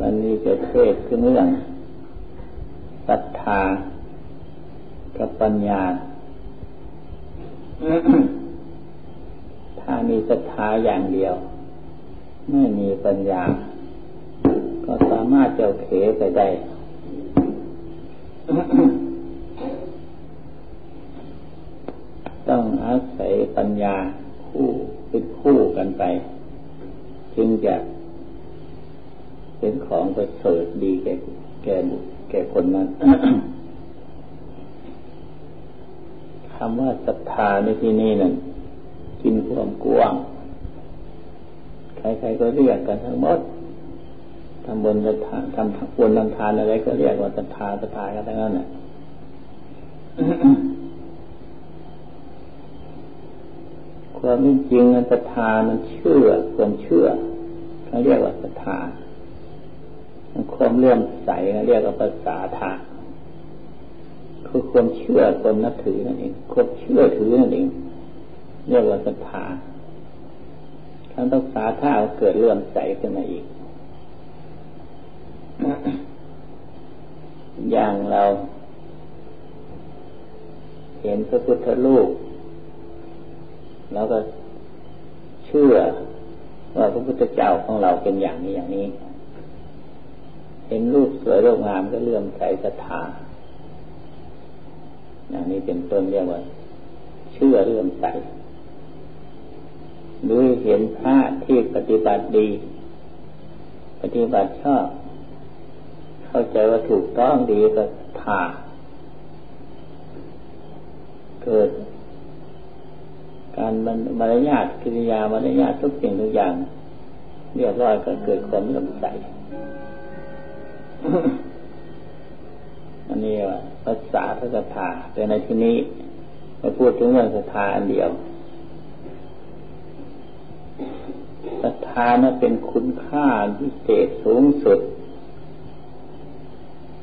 วันนี้จะเทศขึ้นเรื่องศรัทธากับปัญญา ถ้ามีศรัทธาอย่างเดียว ไม่มีปัญญา ก็สามารถเจ้าเขไปได้ต้องอาศัยปัญญาคู่เป็นคู่กันไป จึงจะ เป็นของประเสริฐดีแก่แก่บุแก่คนนั้นคำว่าศรัทธาในที่นี้นั่นกินความกว้าง ใครๆก็เรียกกันทั้งหมดทำบนทานทำบนทำทานอะไรก็เรียกว่าศรัทธาศรัทธากันทั้งนั้นแหละความจริงศรัทธามันเชื่อความเชื่อเขาเรียกว่าศรัทธา ความเลื่อมใสเรียกว่าภาษาธาคือความเชื่อความนับถือนั่นเองความเชื่อถือนั่นเองเรียกว่าศรัทธาถ้าต้องสาธาเกิดเลื่อมใสขึ้นมาอีก อย่างเรา เห็นพระพุทธรูปแล้วก็เชื่อว่าพระพุทธเจ้าของเราเป็นอย่างนี้อย่างนี้ เห็นรูปสวยรูปงามก็เลื่อมใสศรัทธาอย่างนี้เป็นต้นเรียกว่า เชื่อเลื่อมใสหรือเห็นพระที่ปฏิบัติดี ปฏิบัติชอบ เข้าใจว่าถูกต้องดีก็ทาเกิด การมารยาทกิริยามารยาททุกสิ่งทุกอย่างเรียบร้อยก็เกิดความเลื่อมใส อันนี้ว่าภาษาพระศรัทธาแต่ในที่นี้มาพูดถึงเรื่องศรัทธาอันเดียวศรัทธานั้นเป็นคุณค่าพิเศษสูงสุด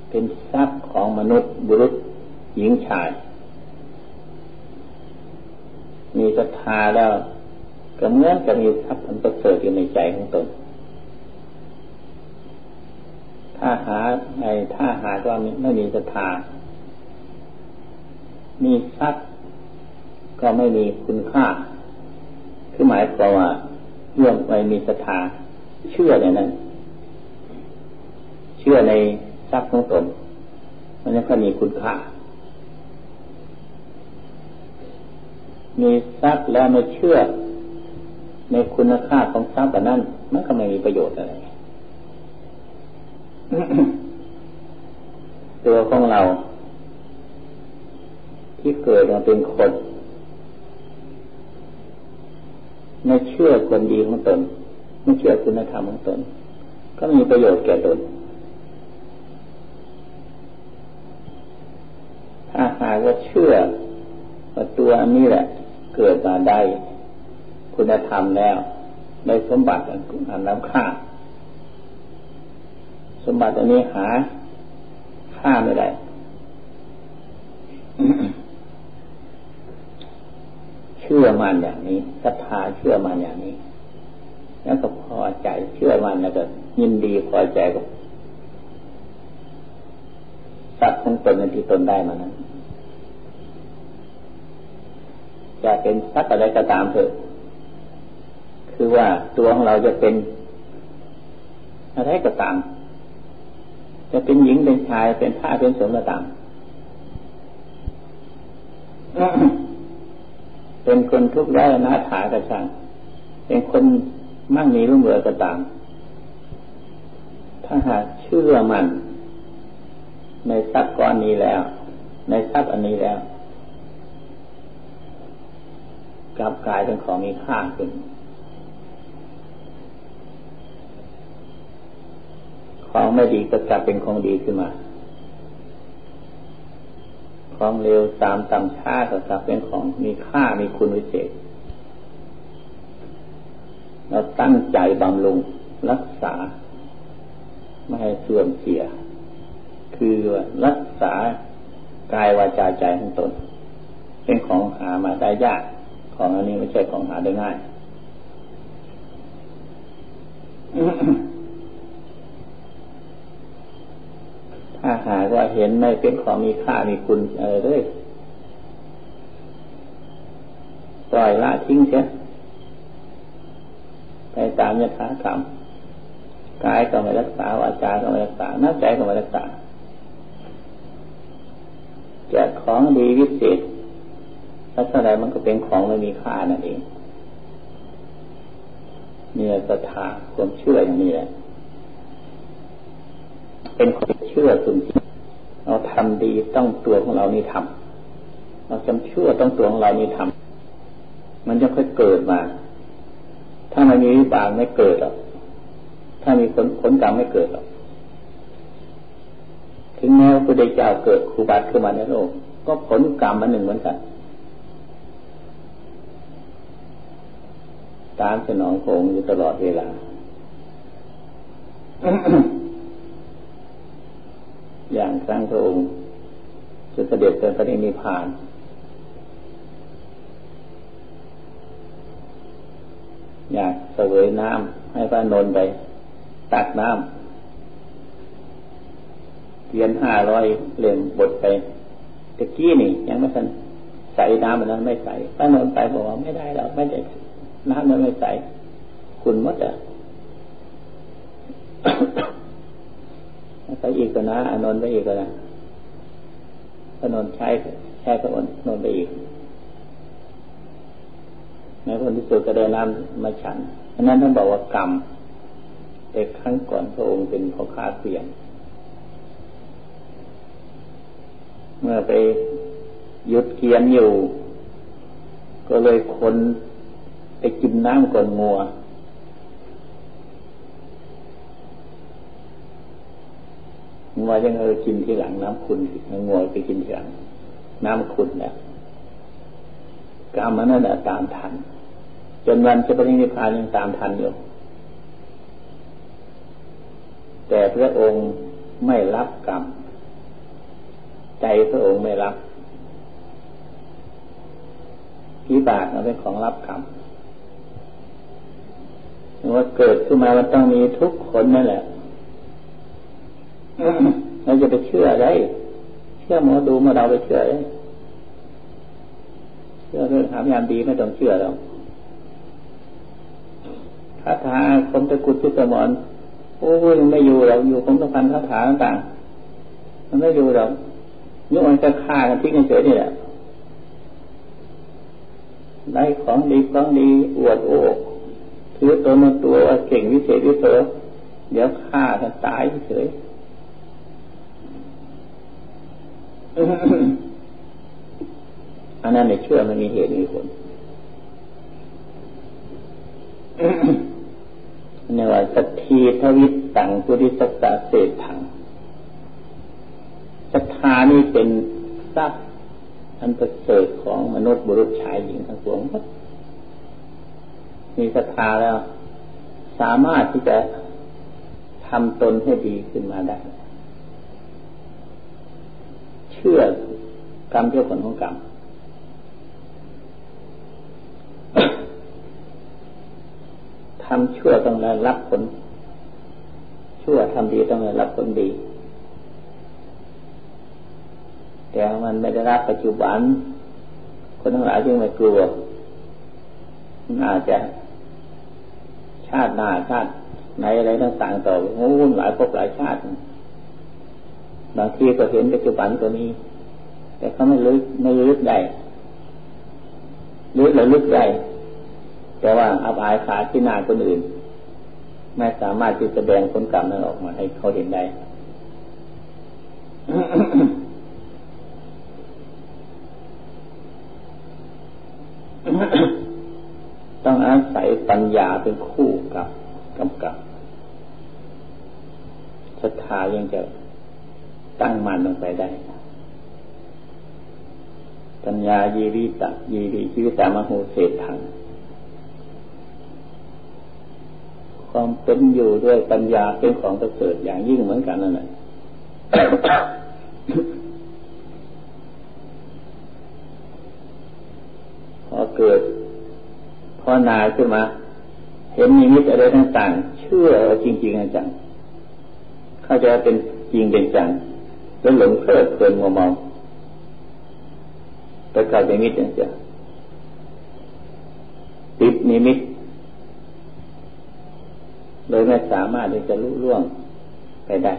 เป็นทรัพย์ของมนุษย์บุรุษหญิงชาย มีศรัทธาแล้วก็เหมือนกับมีทรัพย์อันประเสริฐอยู่ในใจของตน ถ้าหาไอ้ถ้าหาว่าไม่มีศรัทธา มีทรัพย์ก็ไม่มีคุณค่า คือหมายความว่าเรื่องไปมีศรัทธา เชื่อในนั้น เชื่อในทรัพย์ของตน มันก็มีคุณค่า มีทรัพย์แล้วไม่เชื่อ ในคุณค่าของทรัพย์แบบนั้น มันก็ไม่มีประโยชน์อะไร ตัวของเรา ที่เกิดมาเป็นคน ไม่เชื่อคนดีของตน ไม่เชื่อคุณธรรมของตน ก็มีประโยชน์แก่ตนถ้าหากว่าเชื่อว่าตัวนี้แหละ เกิดมาได้ คุณธรรมแล้วได้สมบัติอันล้ำค่า สมบัติอันนี้หาค่าไม่ได้เชื่อมันอย่างนี้ศรัทธาเชื่อมันอย่างนี้ แล้วก็พอใจเชื่อมันแล้วก็ยินดีพอใจกับสัตว์ทั้งตนที่ตนได้มานั้นจะเป็นสัตว์อะไรก็ตามเถอะ คือว่าตัวของเราจะเป็นอะไรก็ตาม จะเป็นหญิงเป็นชายเป็นพระเป็นสมก็ตามเป็นคนทุกข์ร้ายนาถากระชังเป็นคนมั่งมีรุ่งเรืองก็ตาม ถ้าหากเชื่อมัน ในทรัพย์ก้อนนี้แล้ว ในทรัพย์อันนี้แล้ว กลับกลายเป็นของมีค่าขึ้น ของไม่ดีก็กลับเป็นของดีขึ้นมา ของเร็วตามตามช้าก็กลับเป็นของมีค่ามีคุณวิเศษ เราตั้งใจบำรุงรักษา ไม่ให้เสื่อมเสีย คือรักษากายวาจาใจของตน เป็นของหามาได้ยาก ของอันนี้ไม่ใช่ของหาได้ง่ายาหากว่าเห็นไม่เป็นของมีค่ามีคุณอะไรเลยปล่อยละทิ้งเสียไปตามยถากรรมกายก็ไม่รักษาวาจาก็ไม่รักษาหน้ำใจก็ไม่รักษาจะของดีวิเศษถ้าเท่าไรมันก็เป็นของไม่มีค่านั่นเองเนี่ยศรัทธาความเชื่ออย่างนี้แหละ เป็นความเชื่อสุนทรเราทำดีต้องตัวของเรานี่ทำเราจำเชื่อต้องตัวของเรานี่ทำมันจะค่อยเกิดมา ถ้ามันมีวิบากไม่เกิดหรอกถ้ามีผลผลกรรมไม่เกิดหรอกถึงแม้วพระพุทธเจ้าเกิดครูบาขึ้นมาในโลกก็ผลกรรมมันหนึ่งเหมือนกันตามสนองโงอยู่ตลอดเวลา ครั้งพระองค์จะเสด็จเป็นพระนิพพานอยากเสวยน้ำให้พระนนท์ไป ตักน้ำเรียนห้าร้อยเล่มบทไปตะกี้นี่ ยังไม่ทันใส่น้ำมันนั้นไม่ใส่พระนนท์ไปบอกว่าไม่ได้หรอกไม่ได้น้ำนั้นไม่ใส่คุณมดอะ ไปอีกก็นะอนนท์ไปอีกก็นะพระนนท์ใช้ใช้พระนนท์ไปอีกในคนที่สุดก็ได้น้ำมาฉันอันนั้นท่านบอกว่ากรรมแต่ครั้งก่อนพระองค์เป็นพ่อค้าเสียงเมื่อไปหยุดเขียนอยู่ ก็เลยคนไปกินน้ำก่อนงัว งัวยังเออกินที่หลังน้ำคุณงัวไปกินที่หลังน้ำคุณเนี่ยกรรมมันนั่นแหละตามทัน จนวันจะปรินิพพานยังตามทันอยู่แต่พระองค์ไม่รับกรรม ใจพระองค์ไม่รับพิบากมันเป็นของรับกรรมว่าเกิดขึ้นมามันต้องมีทุกคนนั่นแหละ เราจะไปเชื่อได้เชื่อหมอดูมาเราไปเชื่อได้เชื่อเรื่องถามยามดีไม่ต้องเชื่อหรอกคาถาคมตะกุดทุสมอนโอ้ยมันไม่อยู่เราอยู่คงต้องพันคาถาต่างมันไม่อยู่เรายุมันจะฆ่ากันทิ้งกันเฉยนี่แหละได้ของดีของดีอวดโอ้ถือตัวมาตัวเก่งวิเศษวิเศษเดี๋ยวฆ่ากันตายเฉย อันนั้นในเชื่อมันมีเหตุมีผลเนี่ยว่าสัตทีทวิตตังปุริสตาเศษถังศรัทธานี่เป็นทรัพย์อันประเสริฐของมนุษย์บุรุษชายหญิงทั้งปวงมีศรัทธาแล้ว สามารถที่จะทำตนให้ดีขึ้นมาได้ ชื่อกรรมเชื่อผลของกรรมทำชั่วต้องได้รับผล ชั่วทำดีต้องได้รับผลดี แต่มันไม่ได้รับปัจจุบัน คนทั้งหลายจึงไม่กลัวอาจจะ ชาติหน้าชาติไหนอะไรต่างๆต่อโอ้หลายภพหลายชาติ บางทีก็เห็นปัจจุบันก็มี แต่เขาไม่ลึกไม่ลึกได้ลึกแล้วลึกได้แต่ว่าอับอายขาที่นาคนอื่น ไม่สามารถที่แสดงผลกรรมนั้นออกมาให้เขาเห็นได้ต้องอาศัยปัญญาเป็นคู่กับกำกับศรัทธายังจะ ตั้งมั่นลงไปได้ปัญญายีวิตะยีวิชีวิตามโหเศษทังความเป็นอยู่ด้วยปัญญาเป็นของประเสริฐอย่างยิ่งเหมือนกันนั่นแหละพอเกิดพอนาขึ้นมา เห็นมีมิตอะไรต่างๆ เชื่อจริงๆจังเข้าใจเป็นจริงเป็นจัง แล้วหลงเพลิดเพลินมัวเมาแต่กลายเป็นมิตรอย่างเดียติดนิมิตโดยไม่สามารถที่จะลุล่วงไปได้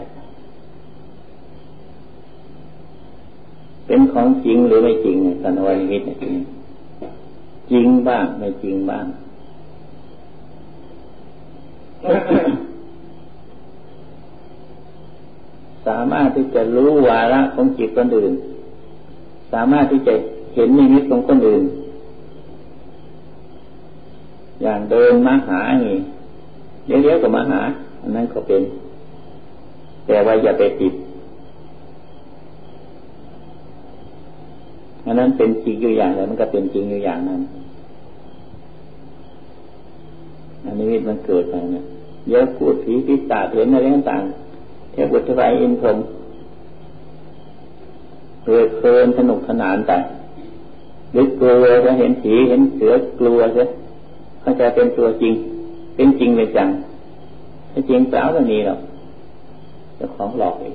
เป็นของจริงหรือไม่จริงสันวานิมิตจริงจริงบ้างไม่จริงบ้าง สามารถที่จะรู้วาระของจิตคนอื่น สามารถที่จะเห็นนิมิตของคนอื่น อย่างเดินมาหาอย่เดี๋ยวๆก็มาหา อันนั้นก็เป็น แต่ว่าอย่าไปติดอันนั้นเป็นจริงอยู่อย่างแล้วมันก็เป็นจริงอยู่อย่างนั้นอันนี้มันเกิดอะไรเนี่ยเยอะพูดผีพิศาจเห็นอะไรต่าง เทพบุตรไายอินทรมเรือเพลินสนุกสนานแต่หรือกลัวจะเห็นผีเห็นเสือกลัวใช่เขาจะเป็นตัวจริง เป็นจริงเลยจังถ้าจริงเปล่าก็มีหรอกจะของหลอกเอง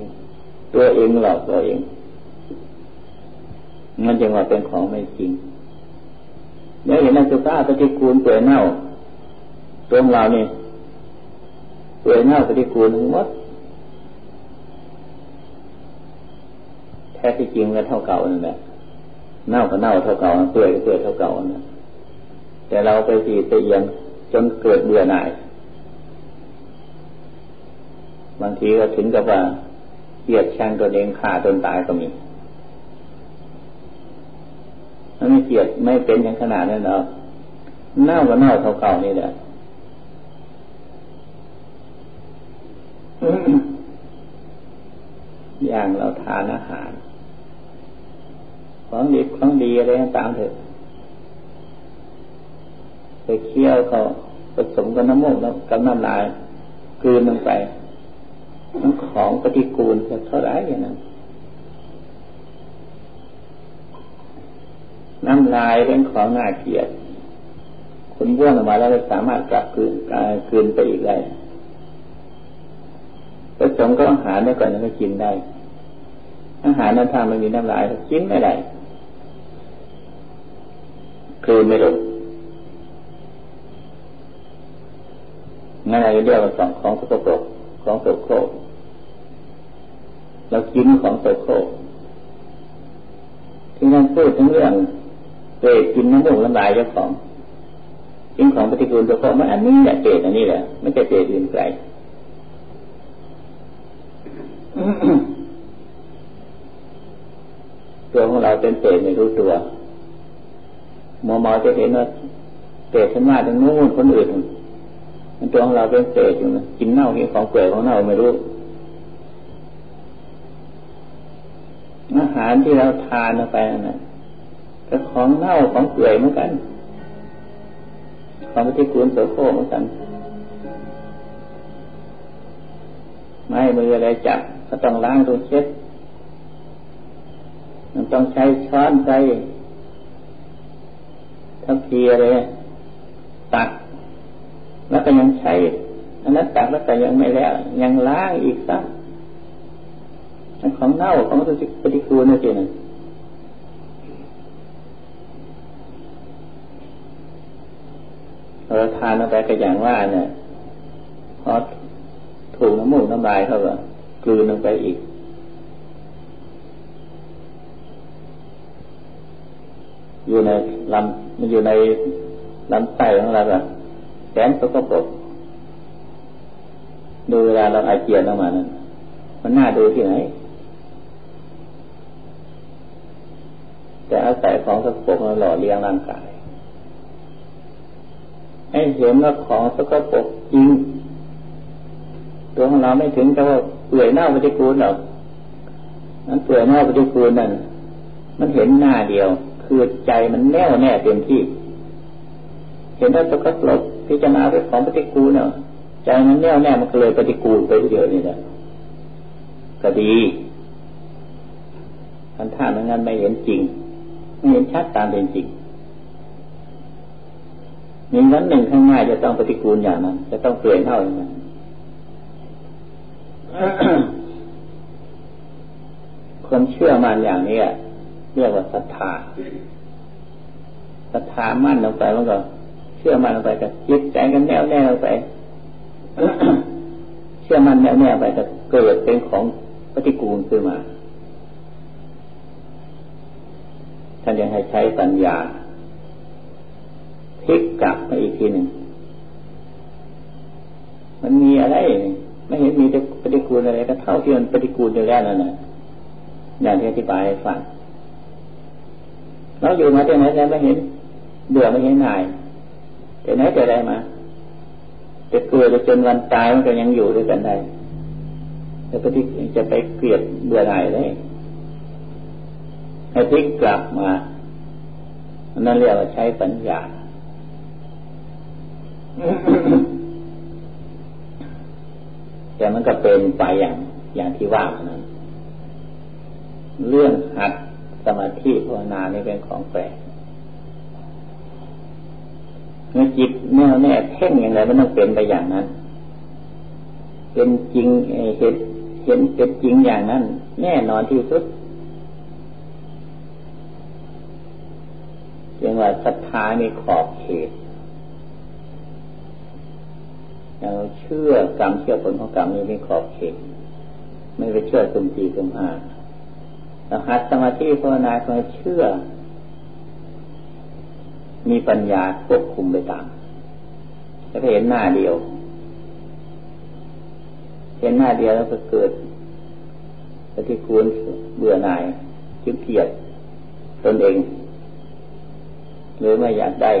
ตัวเองหลอกตัวเองมันจึงว่าเป็นของไม่จริงเมื่อเห็นนักศึกษาปฏิกูลเปื่อยเน่าตัวเราเนี่ยเปื่อยเน่าปฏิกูลทั้งหมด แท้ที่จริงก็เท่าเก่านั่นแหละเน่าก็เน่าเท่าเก่าเปื่อยก็เปื่อยเท่าเก่านั่นแต่เราไปสีไปเอียงจนเกิดเบื่อหน่าย บางทีก็ถึงกับว่าเกลียดชังตัวเองฆ่าตนตายก็มีมันไม่เกลียดไม่เป็นอย่างขนาดนั้นหรอกเน่าก็เน่าเท่าเก่านี่แหละอย่างเราทานอาหาร ของดีของดีอะไรต่างเถอะไปเคี่ยวเขาผสมกับน้ำมูกแล้วกับน้ำลายกืนลงไปมันของปฏิกูลเท่าไรอย่างนั้นน้ำลายเป็นของน่าเกลียดคุณบ้วนออกมาแล้วสามารถกลับคืนกายคืนไปอีกได้ผสมก็อาหารได้ก่อนก็กินได้ อาหารนั้นถ้าไม่มีน้ำลายกินไม่ได้ คืนไม่ลงนั่นอะไรเรียกว่าสองของสกปรกของโสโครกเรากินของโสโครกที่นั่นพูดถึงเรื่องเปรตกินน้ำมูกน้ำลายเจ้าของกินของปฏิกูลโสโครกมันอันนี้แหละเปรตอันนี้แหละไม่ใช่เปรตอื่นไกลตัวของเราเป็นเปรตไม่รู้ตัว มอมอจะเห็นว่าเปรตฉันมาถึงนู้นคนอื่นมันตัวของเราเป็นเศษอยู่นะกินเน่ากินของเปลือยของเน่าไม่รู้อาหารที่เราทานไปนะก็ของเน่าของเปื่อยเหมือนกันของปฏิกูลโสโครเหมือนกันไม่มืออะไรจับก็ต้องล้างตัวเช็ดมันต้องใช้ช้อนใช้ ทัพพีอะไรตักแล้วก็ยังใช้อันนั้นตักแล้วแต่ยังไม่แล้ว ยังล้างอีกซะของเน่าของตัวปฏิกูลนั่นสินะเราทานลงไปก็อย่างว่าเนี่ยพอถูกน้ำมูกน้ำลายเขาก็กลืนลงไปอีก อยู่ในลำมันอยู่ในลำไส้ของเราอะแสนสกปรกดูเวลาเราอาเจียนออกมานั้นมันน่าดูที่ไหนแต่อาศัยของสกปรกมาหล่อเลี้ยงร่างกาย ให้เห็นว่าของสกปรกจริง ตัวของเราไม่ถึงแต่ว่าเปื่อยเน่าปฏิกูลหรอกนั้นเปื่อยเน่าปฏิกูลนั่นมันเห็นหน้าเดียว คือใจมันแน่วแน่เต็มที่ เห็นว่าสกปรกพิจารณาเรื่องของปฏิกูลเนาะใจมันแน่วแน่มันก็เลยปฏิกูลไปเดียวนี่แหละก็ดีทันท่ามันงั้นไม่เห็นจริง ไม่เห็นชัดตามเป็นจริงมีวันหนึ่งข้างหน้าจะต้องปฏิกูลอย่างนั้นจะต้องเปลี่ยนเท่าอย่างนั้นความเชื่อมันอย่างนี้ เรียกว่าศรัทธาศรัทธามั่นลงไปมันก็เชื่อมั่นลงไปกับจิตใจกันแน่วแน่ลงไปเชื่อมั่นแน่วแน่ไปจะเกิดเป็นของปฏิกูลขึ้นมาท่านยังให้ใช้ปัญญาพลิกกลับมาอีกทีหนึ่งมันมีอะไร ไม่เห็นมีปฏิกูลอะไรก็เท่าที่มันปฏิกูลอยู่แล้วนั่นแหละอย่างที่อธิบายให้ฟัง เราอยู่มาที่ไหนแล้วไม่เห็นเบื่อไม่เห็นหายแต่ไหนแต่ใดมาจะเกิดจะจนวันตายมันก็ยังอยู่ด้วยกันได้จะไปจะไปเกลียดเบื่อหน่ายเลยให้พลิกกลับมานั่นเรียกว่าใช้ปัญญาแต่มันก็เป็นไปอย่างอย่างที่ว่านั้น เรื่องหัด สมาธิภาวนานี่เป็นของแปลกเมื่อจิตแน่วแน่เพ่งอย่างไรมันต้องเป็นไปอย่างนั้น เป็นจริงเห็นเห็นเป็นจริงอย่างนั้น แน่นอนที่สุดยังว่าศรัทธามีขอบเขตเราเชื่อกรรมเชื่อผลของกรรมนี้มีขอบเขต ไม่ไปเชื่อสุมจีสุมหา เราหัดสมาธิภาวนาเพื่อเชื่อ มีปัญญาควบคุมไปตามแล้วเห็นหน้าเดียว เห็นหน้าเดียวแล้วก็เกิดปฏิกูลเบื่อหน่ายคิดเกียดตนเองเลยไม่อยากได้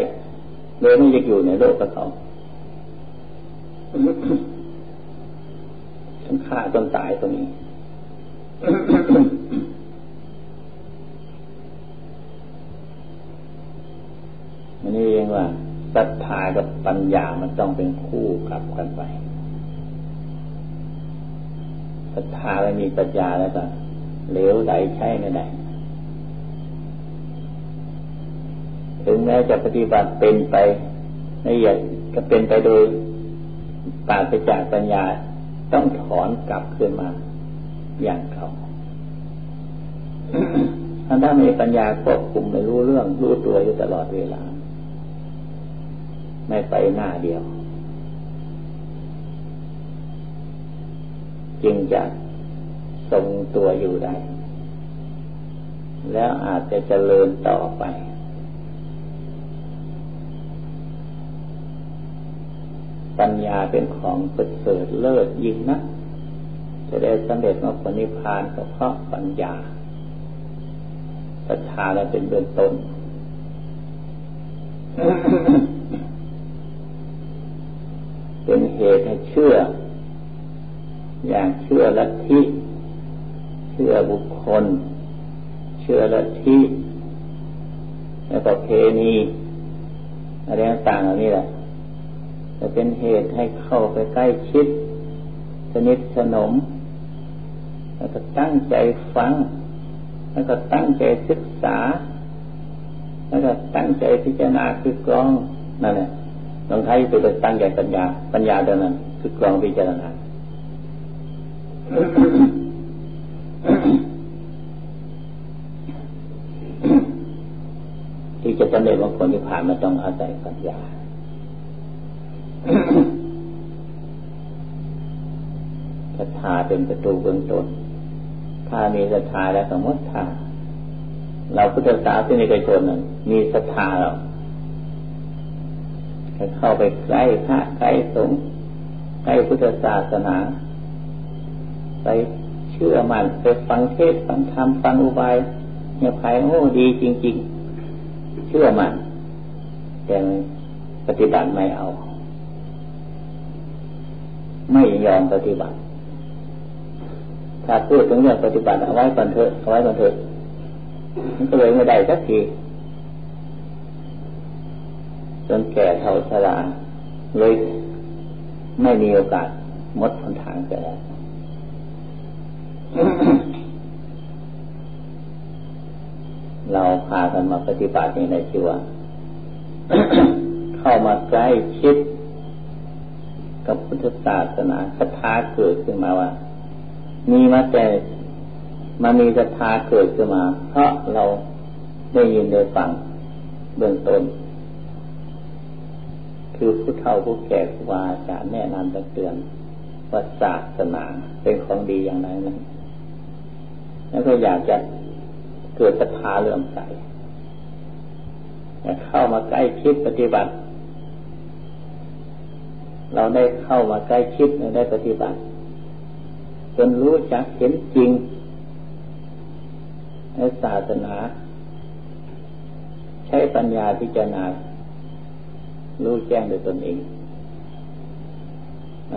เลยไม่อยากอยู่ในโลกกับเขาฉันฆ่าจนตายตรงนี้นี่เองว่า ศรัทธากับปัญญามันต้องเป็นคู่กับกันไปศรัทธาไม่มีปัญญาแล้วก็เหลวไหลใช่ไม่ได้ถึงแม้จะปฏิบัติเป็นไปละเอียดก็เป็นไปโดยปราศจากปัญญาต้องถอนกลับขึ้นมา อย่างเขาถ้าไมีปัญญาควบคุมไม่รู้เรื่องรู้ตัวอยู่ตลอดเวลา ไม่ไปหน้าเดียว จึงจะทรงตัวอยู่ได้ แล้วอาจจะเจริญต่อไป ปัญญาเป็นของประเสริฐเลิศยิ่งนะจะได้สำเร็จมรรคผลนิพพานก็เพราะปัญญาศรัทธาเราเป็นเบื้องต้น เป็นเหตุให้เชื่อ อย่างเชื่อลัทธิเชื่อบุคคล เชื่อลัทธิแล้วก็เพณีอะไรต่างๆเหล่านี้แหละจะเป็นเหตุให้เข้าไปใกล้ชิด สนิทสนม แล้วก็ตั้งใจฟัง แล้วก็ตั้งใจศึกษา แล้วก็ตั้งใจพิจารณาคือกรองนั่นแหละ ลองไทยไปตั้งใจปัญญา ปัญญาเดินนั้นคือกรองพิจารณาที่จะสำเร็จบางคนที่ผ่านมาต้องอาศัยปัญญาศรัทธาเป็นประตูเบื้องต้น ถ้ามีศรัทธาแล้วสมมติถ้าเราพุทธศาสนิกชนมีศรัทธาเรา จะเข้าไปใกล้พระใกล้สงฆ์ใกล้พุทธศาสนา ไปเชื่อมันไปฟังเทศฟังธรรมฟังอุบายเนี่ยใครโอ้ดีจริง ๆ เชื่อมันแต่ปฏิบัติไม่เอา ไม่ยอมปฏิบัติ ถ้าพูดถึงเรื่องปฏิบัติเอาไว้ก่อนเถอะเอาไว้ก่อนเถอะมันก็เลยไม่ได้สักที จนแก่เท่าชราเลยไม่มีโอกาสมดหนทางแล้วเราพากันมาปฏิบัติในชีวะเข้ามาใกล้ชิด กับพุทธศาสนาศรัทธาเกิดขึ้นมาว่า มีมาแต่มันมีศรัทธาเกิดขึ้นมา เพราะเราได้ยินได้ฟังเบื้องต้น คือผู้เฒ่าผู้แก่ครูบาอาจารย์แนะนำตักเตือนว่าศาสนาเป็นของดีอย่างไรนั้นแล้วก็อยากจะเกิดศรัทธาเลื่อมใสเข้ามาใกล้ชิดปฏิบัติ เราได้เข้ามาใกล้ชิดได้ปฏิบัติ จนรู้จักเห็นจริงในศาสนา ใช้ปัญญาพิจารณา รู้แจ้งโดยตนเอง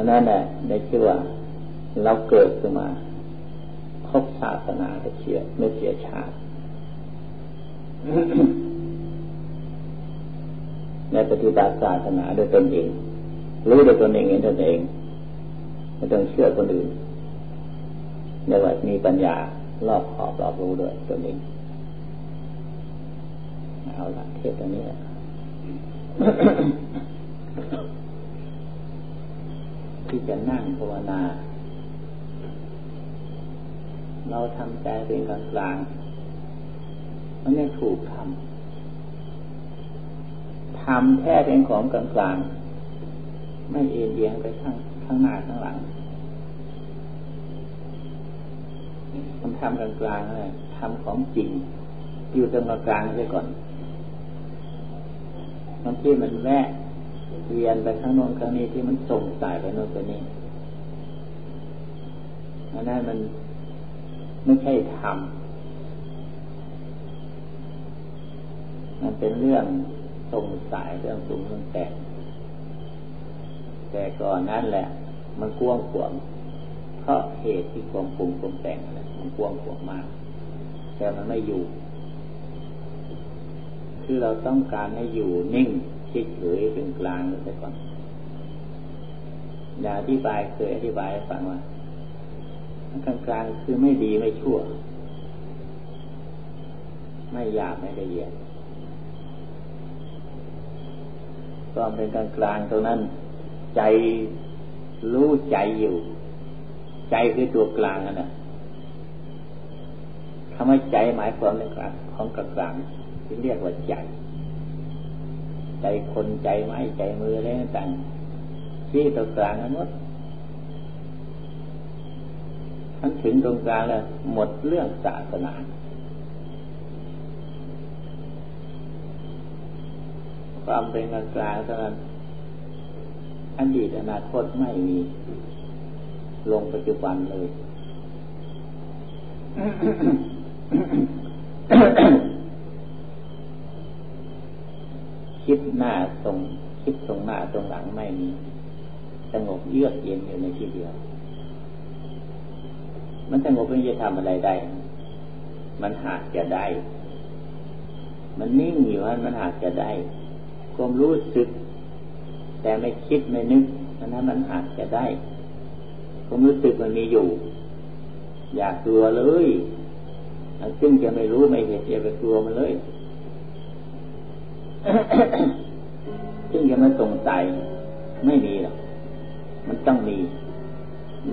นั่นแหละได้ชื่อว่าเราเกิดขึ้นมาพบศาสนาได้เชียไม่เสียชาติในปฏิบัติศาสนาโดยตนเอง รู้โดยตนเองเห็นตนเองไม่ต้องเชื่อคนอื่นเรียกว่ามีปัญญารอบขอบรอบรู้ด้วยตนเองเอาละเทศตรงนี้ ที่จะนั่งภาวนา เราทำใจเป็นกลางกลางมันไม่ถูกทำทำแท้เป็นของกลางกลางไม่เอียงเอียงไปข้างข้างหน้าข้างหลัง มันทำกลางกลางเลยทำของจริง อยู่ตรงกลางใช่ก่อน บางทีมันแวะเวียนไปข้างโน้นข้างนี้ที่มันส่งสายไปโน้นไปนี้อันนั้นมันไม่ใช่ธรรมมันเป็นเรื่องส่งสายเรื่องสูงเรื่องแต่แต่ก่อนนั้นแหละ มันกว้างขวางเพราะเหตุที่ความปรุงความแต่งมันกว้างขวางมาก แต่มันไม่อยู่ คือเราต้องการให้อยู่นิ่งเฉยเป็นกลางไปก่อนอย่าอธิบายเคยอธิบายให้ฟังว่ากลางกลางคือไม่ดีไม่ชั่ว ไม่หยาบไม่ละเอียดความเป็นกลางกลางตรงนั้น ใจรู้ใจอยู่ ใจคือตัวกลางนั่นแหละคำว่าใจหมายความในกลางของกลางกลาง ที่เรียกว่าใจ ใจคนใจไม้ใจมืออะไรต่างที่ตรงกลางนั้นหมดทั้นถึงตรงกลางแล้วหมดเรื่องศาสนาความเป็นกลางกลางเท่านั้นอดีตอนาคตไม่มีลงปัจจุบันเลย คิดหน้าตรง คิดตรงหน้าตรงหลังไม่มีสงบเยือกเย็นอยู่ในที่เดียว มันสงบไม่จะทำอะไรได้ มันหากจะได้ มันนิ่งอยู่มันหากจะได้ ความรู้สึก แต่ไม่คิดไม่นึกนั้นมันอาจจะได้ ความรู้สึกมันมีอยู่ อยากกลัวเลยซึ่งจะไม่รู้ไม่เห็นอย่าไปกลัวมันเลย ซึ่งจะมาสงสัยไม่มีหรอกมันต้องมี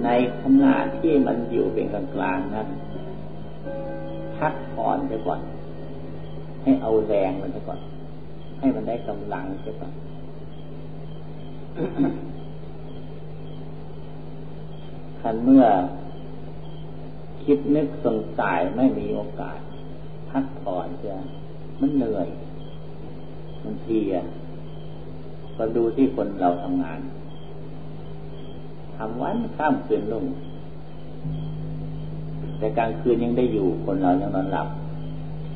ในขณะที่มันอยู่เป็นกลางกลางนั้นพักผ่อนไปก่อน ให้เอาแรงมันไปก่อน ให้มันได้กำลังใช่ปะคันเมื่อคิดนึกสงสัยไม่มีโอกาส พักผ่อนจะมันเหนื่อยันเพียก็ดูที่คนเราทำงานทำวันข้ามคืนลุ่งแต่กลางคืนยังได้อยู่คนเรายังนอนหลับ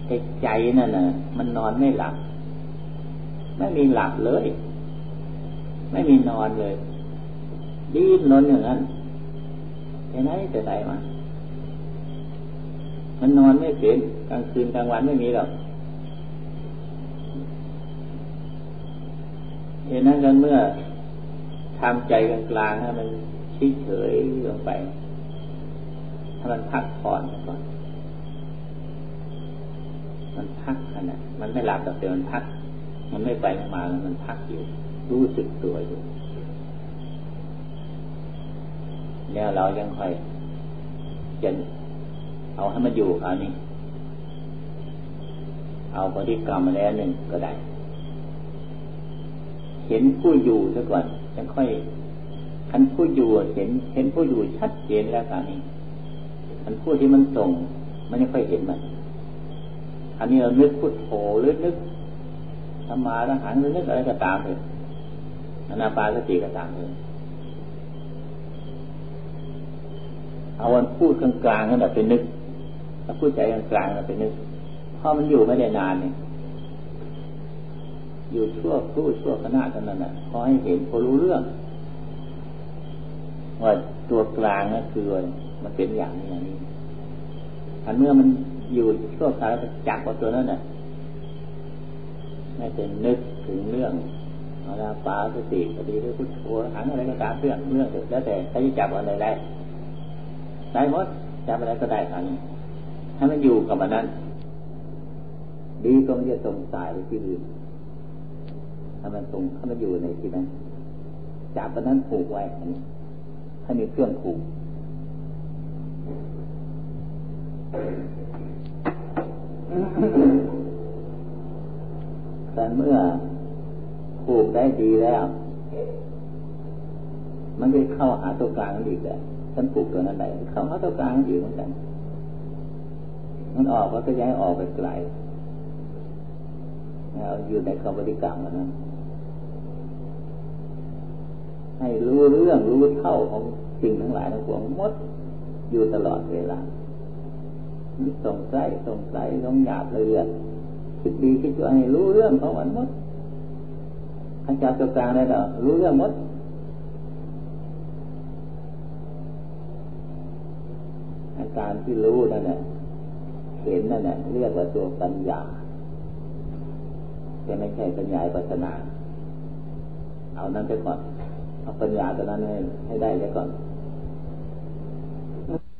แต่ใจนั่นน่ะ มันนอนไม่หลับ ไม่มีหลับเลย ไม่มีนอนเลยดิ้นนอนอย่างนั้นไปไหนแต่ไหนมามันนอนไม่เป็นกลางคืนกลางวันไม่มีหรอก เห็นนั้นกันเมื่อทำใจกลางๆให้มันชิเฉยลงไปถ้ามันพักผ่อนก่อน มันพักขนาดมันไม่หลับแต่มันพัก มันไม่ไปมาแล้วมันพักอยู่ รู้สึกตัวอยู่แล้วเรายังค่อยจะเอาให้มันอยู่คราวนี้ เอาปฏิกรรมมาแล้วหนึ่งก็ได้ เห็นผู้อยู่ซะก่อนจะค่อยคันผู้อยู่เห็น เห็นผู้อยู่ชัดเจนแล้วคราวนี้อันผู้ที่มันส่ง มันไม่ค่อยเห็นมันอันนี้เรานึกพุทโธหรือนึกธรรมาทหารหรือนึกอะไรก็ตามเลยอนาปาสติก็ตามเลยเอาวันพูดกลางๆนั่นแหละเป็นนึกถ้าพูดใจกลางๆนั่นเป็นนึกเพราะมันอยู่ไม่ได้นานเนี่ย อยู่ชั่วครู่ชั่วขณะเท่านั้นแหละพอให้เห็นพอรู้เรื่อง ว่าตัวกลางนั่นคือมันเป็นอย่างนี้อย่างนี้อันเมื่อมันอยู่ชั่วคราวจับเอาตัวนั้นน่ะไม่เป็นนึกถึงเรื่องเอาละปาสติสติหรือพุทโธหันอะไรก็ตามเรื่องเรื่องเถอะแล้วแต่ใครจะจับอะไรได้ได้หมดจับอะไรก็ได้ครันี้ให้มันอยู่กับมันนั้นดีก็ไมันจะสงสายไปที่อื่น ถ้ามันส่งถ้ามันอยู่ในที่นั้นจับมันนั้นผูกไว้อันนี้ถ้ามีเครื่องผูกแต่เมื่อผูกได้ดีแล้ว มันจะเข้าหาตัวกลางอีกเลยฉันผูกตัวนั้นไหนเข้าหาตัวกลางนั่นอีกเหมือนกัน มันออกก็จะย้ายออกไปไกลแล้วอยู่ในคำปฏิกรรมนั้น ให้รู้เรื่องรู้เท่าของสิ่งทั้งหลายทั้งปวงมดอยู่ตลอดเวลาสงใกล้ส่งไกลลงหยาบละเอียดคิดดีคิดชั่วให้รู้เรื่องของมันมดอาจารย์ตัวกลางได้หรอรู้เรื่องมดอาการที่รู้นั่นแหละเห็นนั่นแหละเรียกว่าตัวปัญญาจะไม่ใช่ปัญญาปัสนา เอานั้นไปก่อน เอาปัญญาตัวนั้นให้ให้ได้ไปก่อน